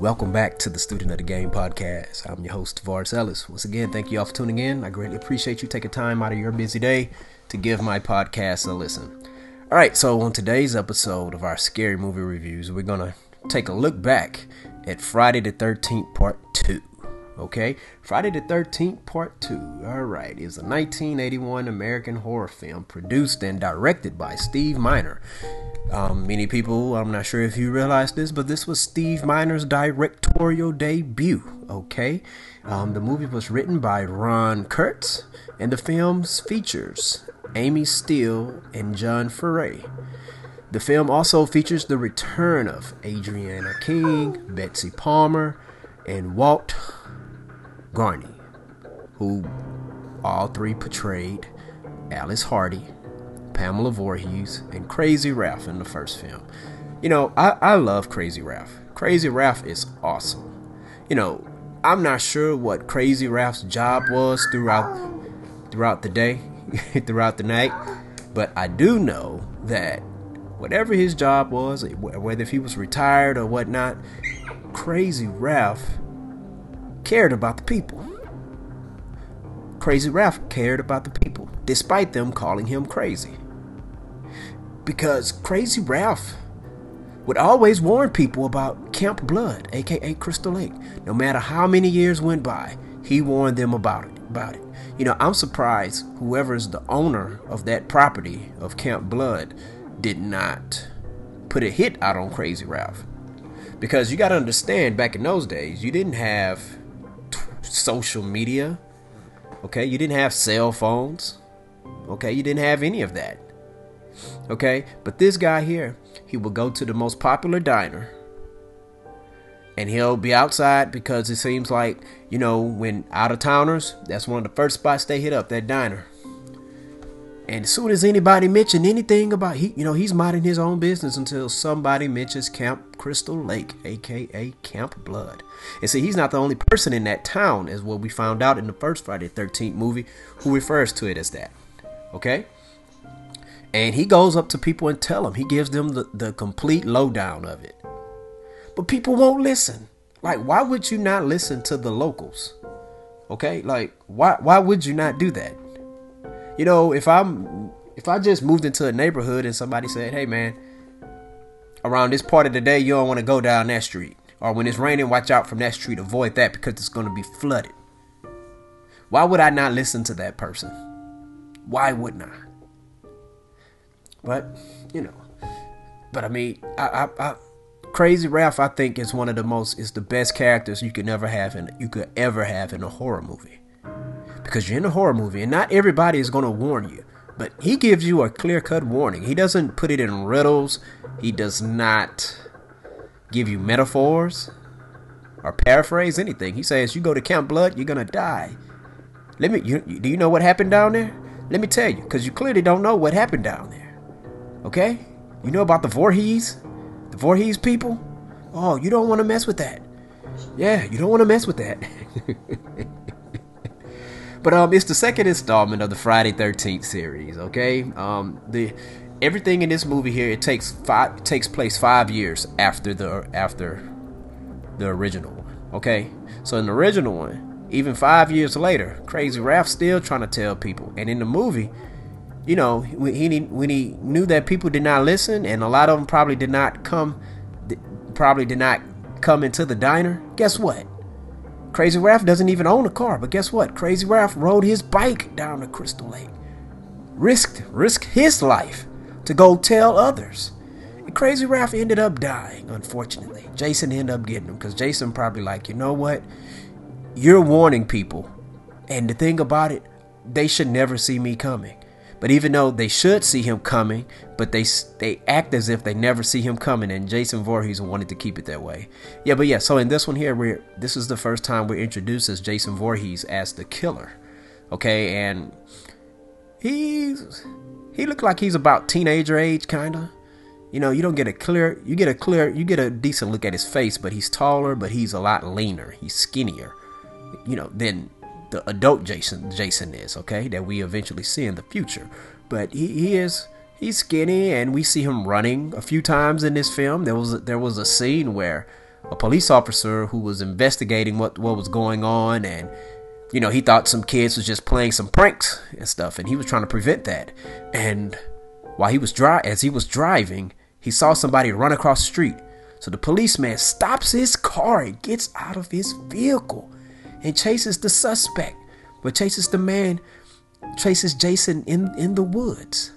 Welcome back to the Student of the Game podcast. I'm your host, Tavares Ellis. Once again, thank you all for tuning in. I greatly appreciate you taking time out of your busy day to give my podcast a listen. All right, so on today's episode of our scary movie reviews, we're going to take a look back at Friday the 13th, Part 2. Okay, Friday the 13th, Part 2. All right, is a 1981 American horror film produced and directed by Steve Miner. Um, many people, I'm not sure if you realize this, but this was Steve Miner's directorial debut. Okay, um, the movie was written by Ron Kurz, and the film's features Amy Steel and John Furey. The film also features the return of Adrienne King, Betsy Palmer, and Walt Gorney, who all three portrayed Alice Hardy, Pamela Voorhees, and Crazy Ralph in the first film. You know, I, I love Crazy Ralph. Crazy Ralph is awesome. You know, I'm not sure what Crazy Ralph's job was throughout throughout the day, throughout the night, but I do know that whatever his job was, whether if he was retired or whatnot, Crazy Ralph cared about the people. Crazy Ralph cared about the people, despite them calling him crazy. Because Crazy Ralph would always warn people about Camp Blood, aka Crystal Lake. No matter how many years went by, he warned them about it. About it. You know, I'm surprised whoever is the owner of that property of Camp Blood did not put a hit out on Crazy Ralph. Because you got to understand, back in those days, you didn't have social media. Okay, you didn't have cell phones. Okay, you didn't have any of that. Okay, but this guy here, he will go to the most popular diner and he'll be outside because it seems like, you know, when out of towners, that's one of the first spots they hit up, that diner. And as soon as anybody mentioned anything about he, you know, he's minding his own business until somebody mentions Camp Crystal Lake, aka Camp Blood. And see, he's not the only person in that town, as what we found out in the first Friday the 13th movie, who refers to it as that. Okay? And he goes up to people and tell them. He gives them the, the complete lowdown of it. But people won't listen. Like, why would you not listen to the locals? Okay? Like, why why would you not do that? You know, if I'm if I just moved into a neighborhood and somebody said, "Hey, man, around this part of the day, you don't want to go down that street," or when it's raining, watch out from that street, avoid that because it's going to be flooded. Why would I not listen to that person? Why wouldn't I? But you know, but I mean, I, I, I Crazy Ralph, I think, is one of the most is the best characters you could ever have in you could ever have in a horror movie because you're in a horror movie and not everybody is going to warn you. But he gives you a clear cut warning. He doesn't put it in riddles, he does not give you metaphors or paraphrase anything. He says, You go to Camp Blood, you're going to die. Let me, you, do you know what happened down there? Let me tell you, because you clearly don't know what happened down there. Okay? You know about the Voorhees? The Voorhees people? Oh, you don't want to mess with that. Yeah, you don't want to mess with that. But um, it's the second installment of the Friday Thirteenth series. Okay, um, the everything in this movie here it takes five takes place five years after the after the original. Okay, so in the original one, even five years later, Crazy Ralph still trying to tell people, and in the movie. You know, when he when he knew that people did not listen, and a lot of them probably did not come, probably did not come into the diner. Guess what? Crazy Ralph doesn't even own a car, but guess what? Crazy Ralph rode his bike down to Crystal Lake. Risked risked his life to go tell others. And Crazy Ralph ended up dying, unfortunately. Jason ended up getting him because Jason probably like, you know what? You're warning people. And the thing about it, they should never see me coming. But even though they should see him coming, but they they act as if they never see him coming, and Jason Voorhees wanted to keep it that way. Yeah, but yeah. So in this one here, we're this is the first time we're introduced as Jason Voorhees as the killer. Okay, and he's he looked like he's about teenager age, kinda. You know, you don't get a clear, you get a clear, you get a decent look at his face, but he's taller, but he's a lot leaner. He's skinnier. You know, than the adult Jason Jason is, okay, that we eventually see in the future. But he, he is he's skinny and we see him running a few times in this film. There was there was a scene where a police officer who was investigating what what was going on and you know he thought some kids was just playing some pranks and stuff and he was trying to prevent that and while he was dri- as he was driving he saw somebody run across the street so the policeman stops his car and gets out of his vehicle and chases the suspect but chases the man chases jason in in the woods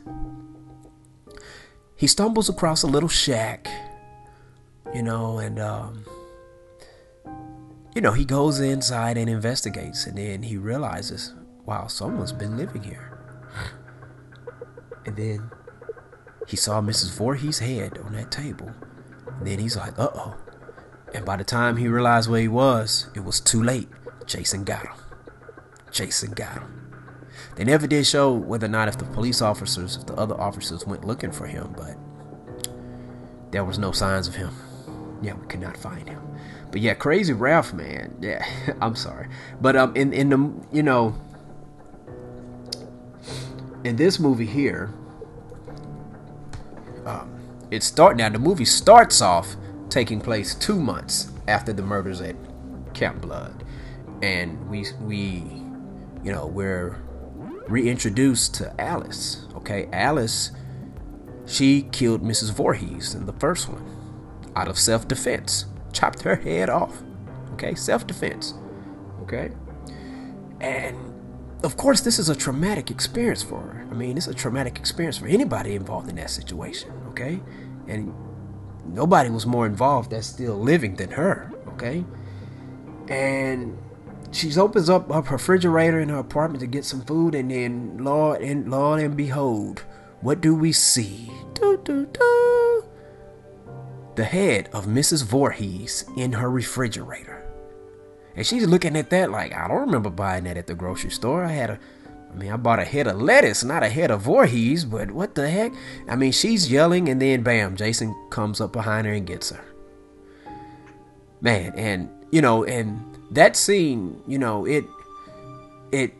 he stumbles across a little shack you know, and um, you know, he goes inside and investigates, and then he realizes, wow, someone's been living here. And then he saw Mrs. Voorhees' head on that table. And then he's like, uh oh. And by the time he realized where he was, it was too late. Jason got him. Jason got him. They never did show whether or not if the police officers, if the other officers went looking for him, but there was no signs of him yeah, we could not find him. But yeah, Crazy Ralph, man. Yeah, I'm sorry, but um, in in the you know, in this movie here, um, it start now. The movie starts off taking place two months after the murders at Camp Blood, and we we, you know, we're reintroduced to Alice. Okay, Alice, she killed Mrs. Voorhees in the first one out of self defense. Chopped her head off. Okay, self defense. Okay, and of course, this is a traumatic experience for her. I mean, it's a traumatic experience for anybody involved in that situation. Okay, and nobody was more involved that's still living than her. Okay, and she opens up her refrigerator in her apartment to get some food, and then Lord and Lord and behold, what do we see? Do do do the head of Mrs. Voorhees in her refrigerator. And she's looking at that like, I don't remember buying that at the grocery store. I had a, I mean, I bought a head of lettuce, not a head of Voorhees, but what the heck? I mean, she's yelling, and then bam, Jason comes up behind her and gets her. Man, and, you know, and that scene, you know, it, it,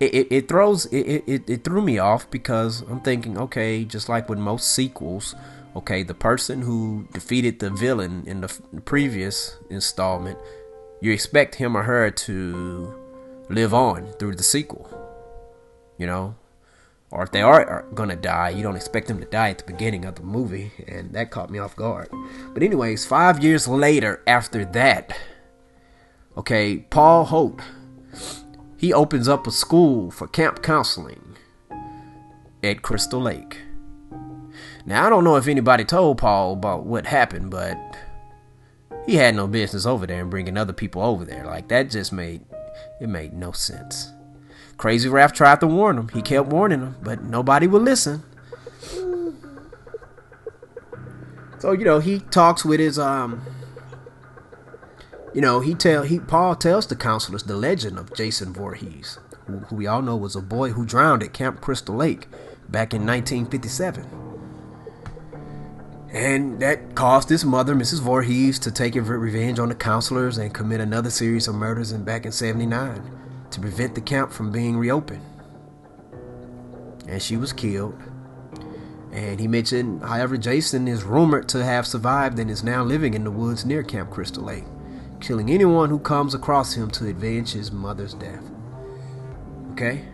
it, it, throws it, it, it threw me off because I'm thinking, okay, just like with most sequels, Okay, the person who defeated the villain in the, f- previous installment, you expect him or her to live on through the sequel. You know? Or if they are gonna die, you don't expect them to die at the beginning of the movie, and that caught me off guard. But, anyways, five years later after that, okay, Paul Holt, he opens up a school for camp counseling at Crystal Lake. Now, I don't know if anybody told Paul about what happened, but he had no business over there and bringing other people over there. Like, that just made it made no sense. Crazy Ralph tried to warn him. He kept warning him, but nobody would listen. So, you know, he talks with his um you know, he tell he Paul tells the counselors the legend of Jason Voorhees, who, who we all know was a boy who drowned at Camp Crystal Lake back in 1957. And that caused his mother, Mrs. Voorhees, to take revenge on the counselors and commit another series of murders in back in 79 to prevent the camp from being reopened. And she was killed. And he mentioned, however, Jason is rumored to have survived and is now living in the woods near Camp Crystal Lake, killing anyone who comes across him to avenge his mother's death. Okay?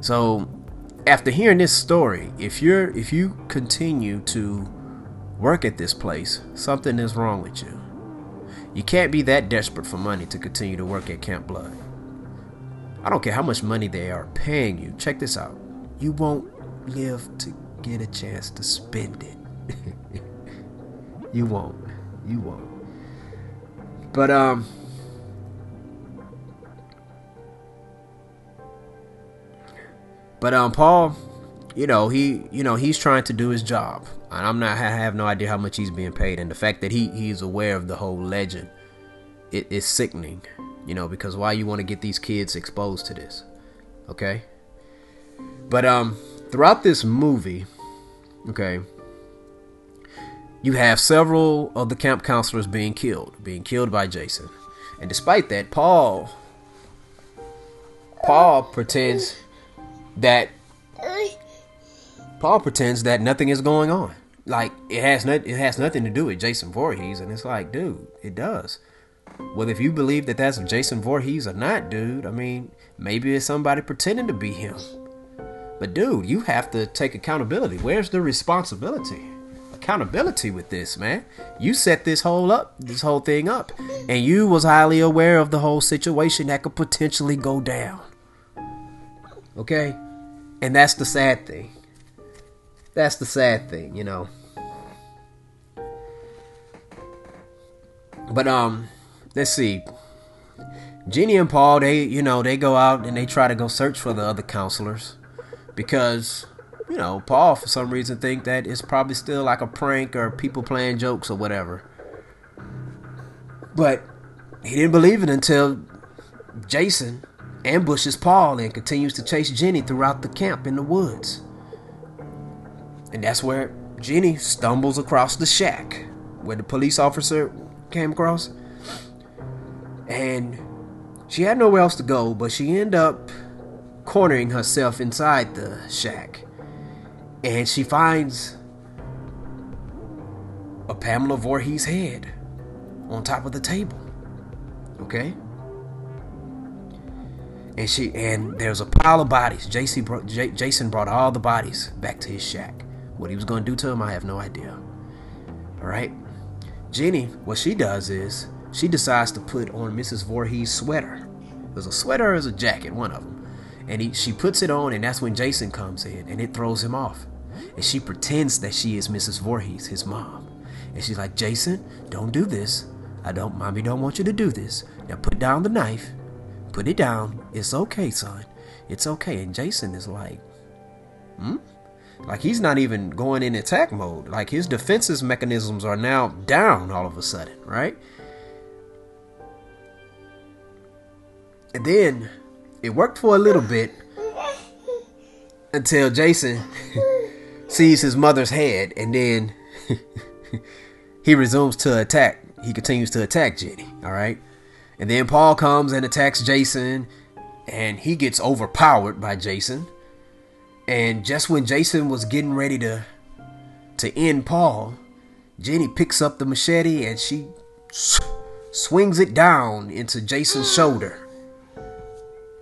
So after hearing this story, if you're if you continue to work at this place, something is wrong with you. You can't be that desperate for money to continue to work at Camp Blood. I don't care how much money they are paying you. Check this out. You won't live to get a chance to spend it. You won't. You won't. But um But um, Paul, you know, he, you know, he's trying to do his job, and I'm not. I have no idea how much he's being paid, and the fact that he he's aware of the whole legend, it is sickening. You know, because why you want to get these kids exposed to this? Okay. But um, throughout this movie, okay, you have several of the camp counselors being killed, being killed by Jason, and despite that, Paul, Paul pretends that Paul pretends that nothing is going on. like it has not it has nothing to do with Jason Voorhees, and it's like, dude, it does. Well, if you believe that that's Jason Voorhees or not, dude, I mean, maybe it's somebody pretending to be him. But dude, you have to take accountability. Where's the responsibility? Accountability with this, man. You set this whole up, this whole thing up, and you was highly aware of the whole situation that could potentially go down. Okay? And that's the sad thing. That's the sad thing, you know. But um let's see. Ginny and Paul, they, you know, they go out and they try to go search for the other counselors because, you know, Paul for some reason think that it's probably still like a prank or people playing jokes or whatever. But he didn't believe it until Jason ambushes Paul and continues to chase Jenny throughout the camp in the woods. And that's where Jenny stumbles across the shack where the police officer came across. And she had nowhere else to go, but she ended up cornering herself inside the shack. And she finds a Pamela Voorhees head on top of the table. Okay? And she and there's a pile of bodies. JC brought, J, Jason brought all the bodies back to his shack. What he was going to do to them, I have no idea. All right? Jenny, what she does is she decides to put on Mrs. Voorhees' sweater. Was a sweater or a jacket, one of them. And he, she puts it on, and that's when Jason comes in, and it throws him off. And she pretends that she is Mrs. Voorhees, his mom. And she's like, Jason, don't do this. I don't, mommy don't want you to do this. Now put down the knife. Put it down. It's okay, son. It's okay. And Jason is like, hmm? Like he's not even going in attack mode. Like his defenses mechanisms are now down all of a sudden, right? And then it worked for a little bit until Jason sees his mother's head and then he resumes to attack. He continues to attack Jenny, all right? And then Paul comes and attacks Jason and he gets overpowered by Jason. And just when Jason was getting ready to to end Paul, Jenny picks up the machete and she swings it down into Jason's shoulder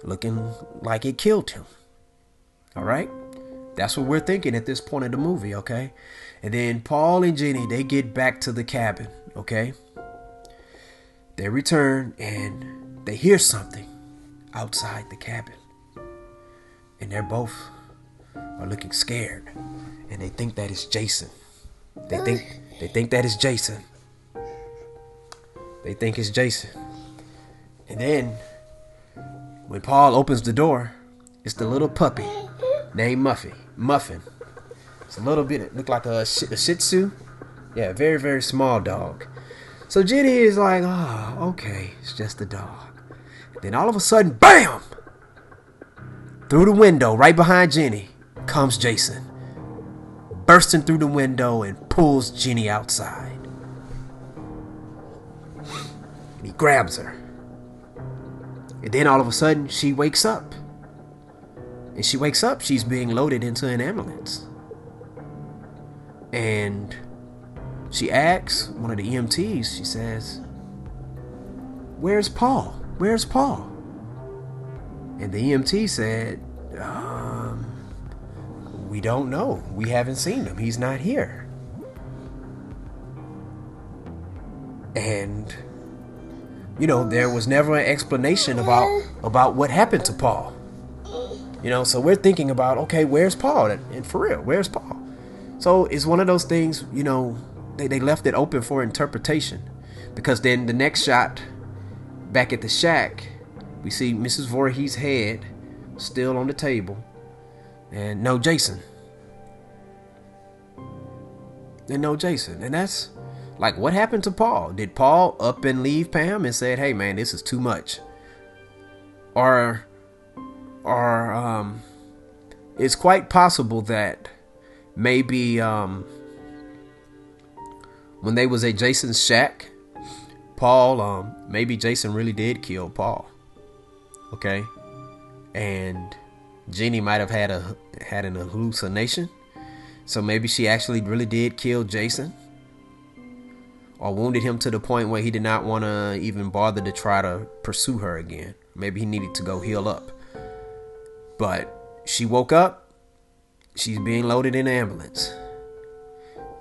looking like it killed him. All right? That's what we're thinking at this point in the movie, okay? And then Paul and Jenny, they get back to the cabin, okay? They return and they hear something outside the cabin. And they're both are looking scared. And they think that is Jason. They think they think that is Jason. They think it's Jason. And then when Paul opens the door, it's the little puppy named Muffy. Muffin. It's a little bit, it looked like a, a Shih Tzu. Yeah, very, very small dog. So Jenny is like, oh, okay, it's just a dog. Then all of a sudden, BAM! Through the window, right behind Jenny, comes Jason. Bursting through the window and pulls Jenny outside. And he grabs her. And then all of a sudden, she wakes up. And she wakes up, she's being loaded into an ambulance. And she asks one of the EMTs, she says, Where's Paul? Where's Paul? And the EMT said, um, We don't know. We haven't seen him. He's not here. And you know, there was never an explanation about about what happened to Paul. You know, so we're thinking about, okay, where's Paul? And for real, where's Paul? So it's one of those things, you know, they, they left it open for interpretation. Because then the next shot, back at the shack, we see Mrs. Voorhees' head still on the table. And no Jason. And no Jason. And that's like, what happened to Paul? Did Paul up and leave Pam and said, "Hey, man, this is too much," or, or um, it's quite possible that maybe um, when they was at Jason's shack, Paul, um, maybe Jason really did kill Paul. Okay, and Jenny might have had a had an hallucination So maybe she actually really did kill Jason or wounded him to the point where he did not want to even bother to try to pursue her again. Maybe he needed to go heal up. But she woke up, she's being loaded in an ambulance.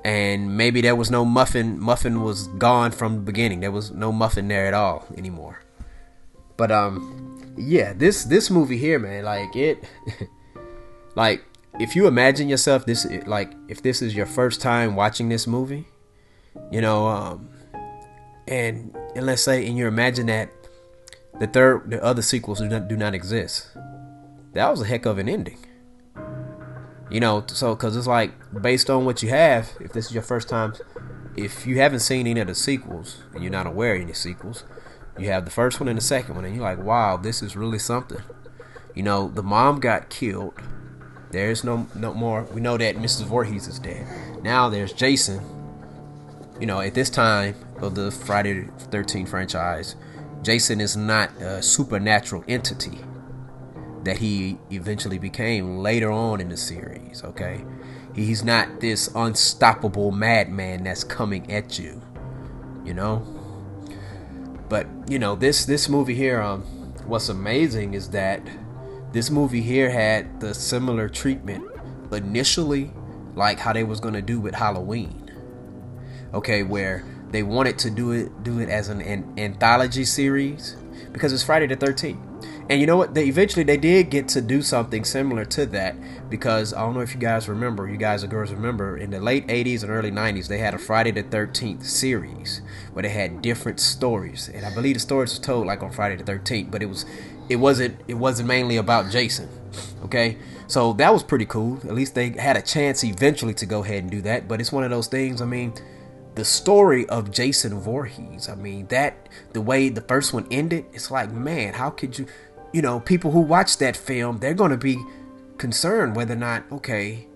And maybe there was no muffin. Muffin was gone from the beginning. There was no muffin there at all anymore. But um yeah, this this movie here, man, like it like if you imagine yourself this like if this is your first time watching this movie, you know, um, and and let's say and you imagine that the third, the other sequels do not do not exist. That was a heck of an ending. You know, so because it's like based on what you have, if this is your first time, if you haven't seen any of the sequels and you're not aware of any sequels, you have the first one and the second one, and you're like, wow, this is really something. You know, the mom got killed. There's no no more. We know that Mrs. Voorhees is dead. Now there's Jason, you know, at this time of the Friday the 13th franchise, Jason is not a supernatural entity that he eventually became later on in the series, okay? He's not this unstoppable madman that's coming at you, you know? But, you know, this this movie here um what's amazing is that this movie here had the similar treatment initially like how they was going to do with Halloween okay, where they wanted to do it do it as an, an anthology series because it's Friday the 13th. And you know what? They eventually they did get to do something similar to that because I don't know if you guys remember, you guys or girls remember, in the late 80s and early 90s they had a Friday the 13th series where they had different stories, and I believe the stories were told like on Friday the 13th, but it was it wasn't it wasn't mainly about Jason. Okay, so that was pretty cool. At least they had a chance eventually to go ahead and do that. But it's one of those things. I mean, the story of Jason Voorhees. I mean, that the way the first one ended, it's like, man, how could you, you know, people who watch that film, they're going to be concerned whether or not, okay,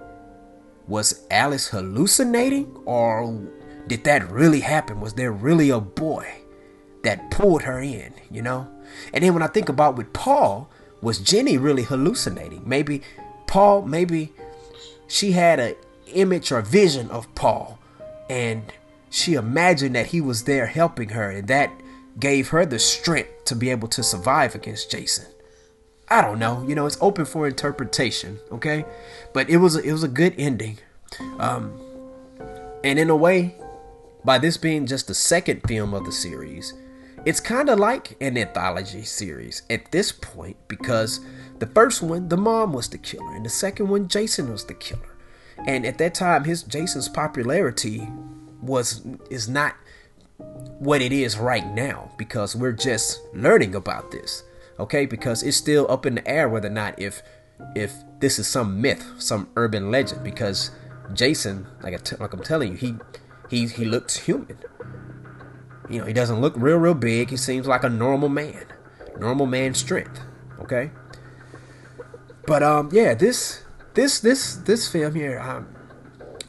was Alice hallucinating or did that really happen? Was there really a boy that pulled her in, you know? And then when I think about with Paul, was Jenny really hallucinating? Maybe Paul, maybe she had an image or vision of Paul and she imagined that he was there helping her, and that gave her the strength to be able to survive against Jason. I don't know, you know, it's open for interpretation, okay? But it was a, it was a good ending, um, and in a way, by this being just the second film of the series, it's kind of like an anthology series at this point because the first one, the mom was the killer, and the second one, Jason was the killer. And at that time, his Jason's popularity was is not what it is right now because we're just learning about this okay? Because it's still up in the air whether or not if if this is some myth some urban legend because jason like, I t- like i'm telling you he he he looks human. You know he doesn't look real real big. He seems like a normal man normal man strength okay? But um yeah this this this this film here um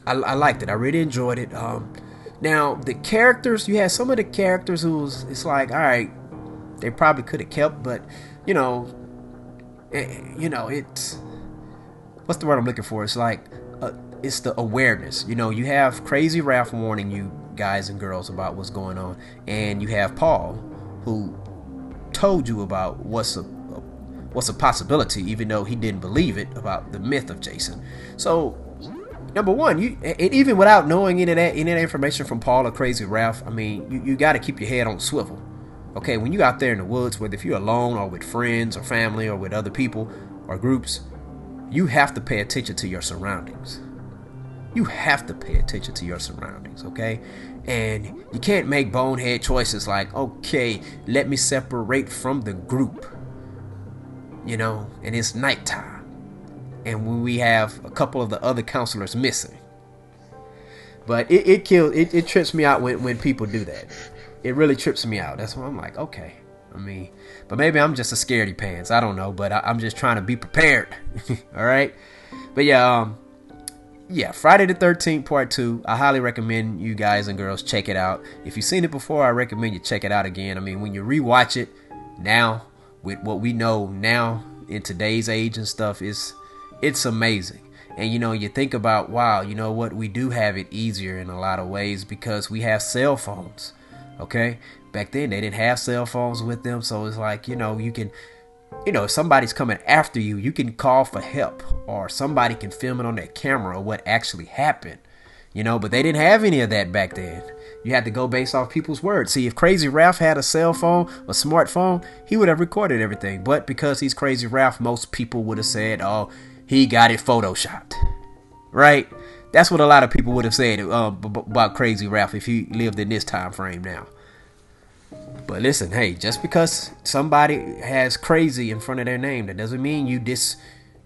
I, I liked it. I really enjoyed it. Um now the characters, you had some of the characters who was, it's like, all right, they probably could have kept, but you know, it, eh, you know, it's what's the word I'm looking for? It's like, uh, it's the awareness. You know, you have Crazy Ralph warning you guys and girls about what's going on, and you have Paul who told you about what's a what's a possibility, even though he didn't believe it about the myth of Jason. So number one, you and even without knowing any of that, any of that information from Paul or Crazy Ralph, I mean, you, you got to keep your head on swivel. Okay, when you out there in the woods, whether if you're alone or with friends or family or with other people or groups, you have to pay attention to your surroundings. You have to pay attention to your surroundings, okay? And you can't make bonehead choices like, okay, let me separate from the group. You know, and it's nighttime and we have a couple of the other counselors missing. But it, it kills it, it trips me out when, when people do that. It really trips me out. That's why I'm like, okay. I mean, but maybe I'm just a scaredy pants. I don't know, but I, am just trying to be prepared. All right. But yeah, um, yeah, Friday the 13th, part two. I highly recommend you guys and girls check it out. If you've seen it before, I recommend you check it out again. I mean, when you rewatch it now, with what we know now in today's age and stuff, is it's amazing. And you know, you think about, wow, you know what? We do have it easier in a lot of ways because we have cell phones. Okay? Back then, they didn't have cell phones with them. So it's like, you know, you can, you know, if somebody's coming after you, you can call for help or somebody can film it on their camera what actually happened. You know, but they didn't have any of that back then. You had to go based off people's words. See, if Crazy Ralph had a cell phone, a smartphone, he would have recorded everything. But because he's Crazy Ralph, most people would have said, oh, he got it photoshopped. Right? That's what a lot of people would have said uh, about Crazy Ralph if he lived in this time frame now. But listen, hey, just because somebody has crazy in front of their name, that doesn't mean you dis,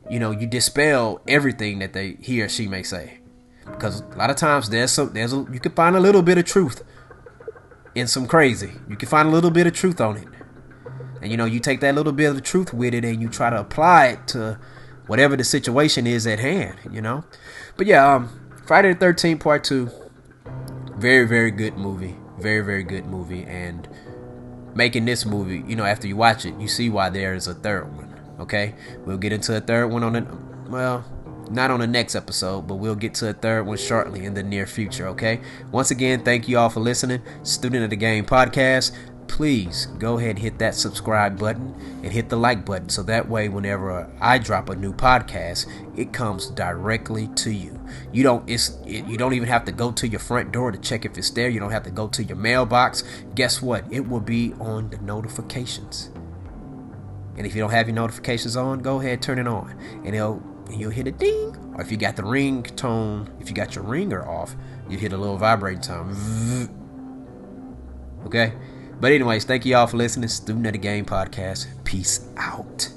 you know, you dispel everything that they he or she may say. Because a lot of times there's some there's a, you can find a little bit of truth in some crazy. You can find a little bit of truth on it. And you know, you take that little bit of truth with it and you try to apply it to whatever the situation is at hand, you know. But yeah, um, Friday the 13th Part Two, very very good movie, very very good movie, and making this movie, you know, after you watch it, you see why there is a third one. Okay, we'll get into a third one on the well, not on the next episode, but we'll get to a third one shortly in the near future, okay? Once again, thank you all for listening. Student of the Game podcast please go ahead and hit that subscribe button and hit the like button so that way whenever I drop a new podcast it comes directly to you. You don't it's it, you don't even have to go to your front door to check if it's there. You don't have to go to your mailbox. Guess what? It will be on the notifications. And if you don't have your notifications on go ahead turn it on. And it'll and you'll hit a ding. Or if you got the ring tone if you got your ringer off you hit a little vibrating tone okay but anyways, thank you all for listening. Student of the Game podcast. Peace out.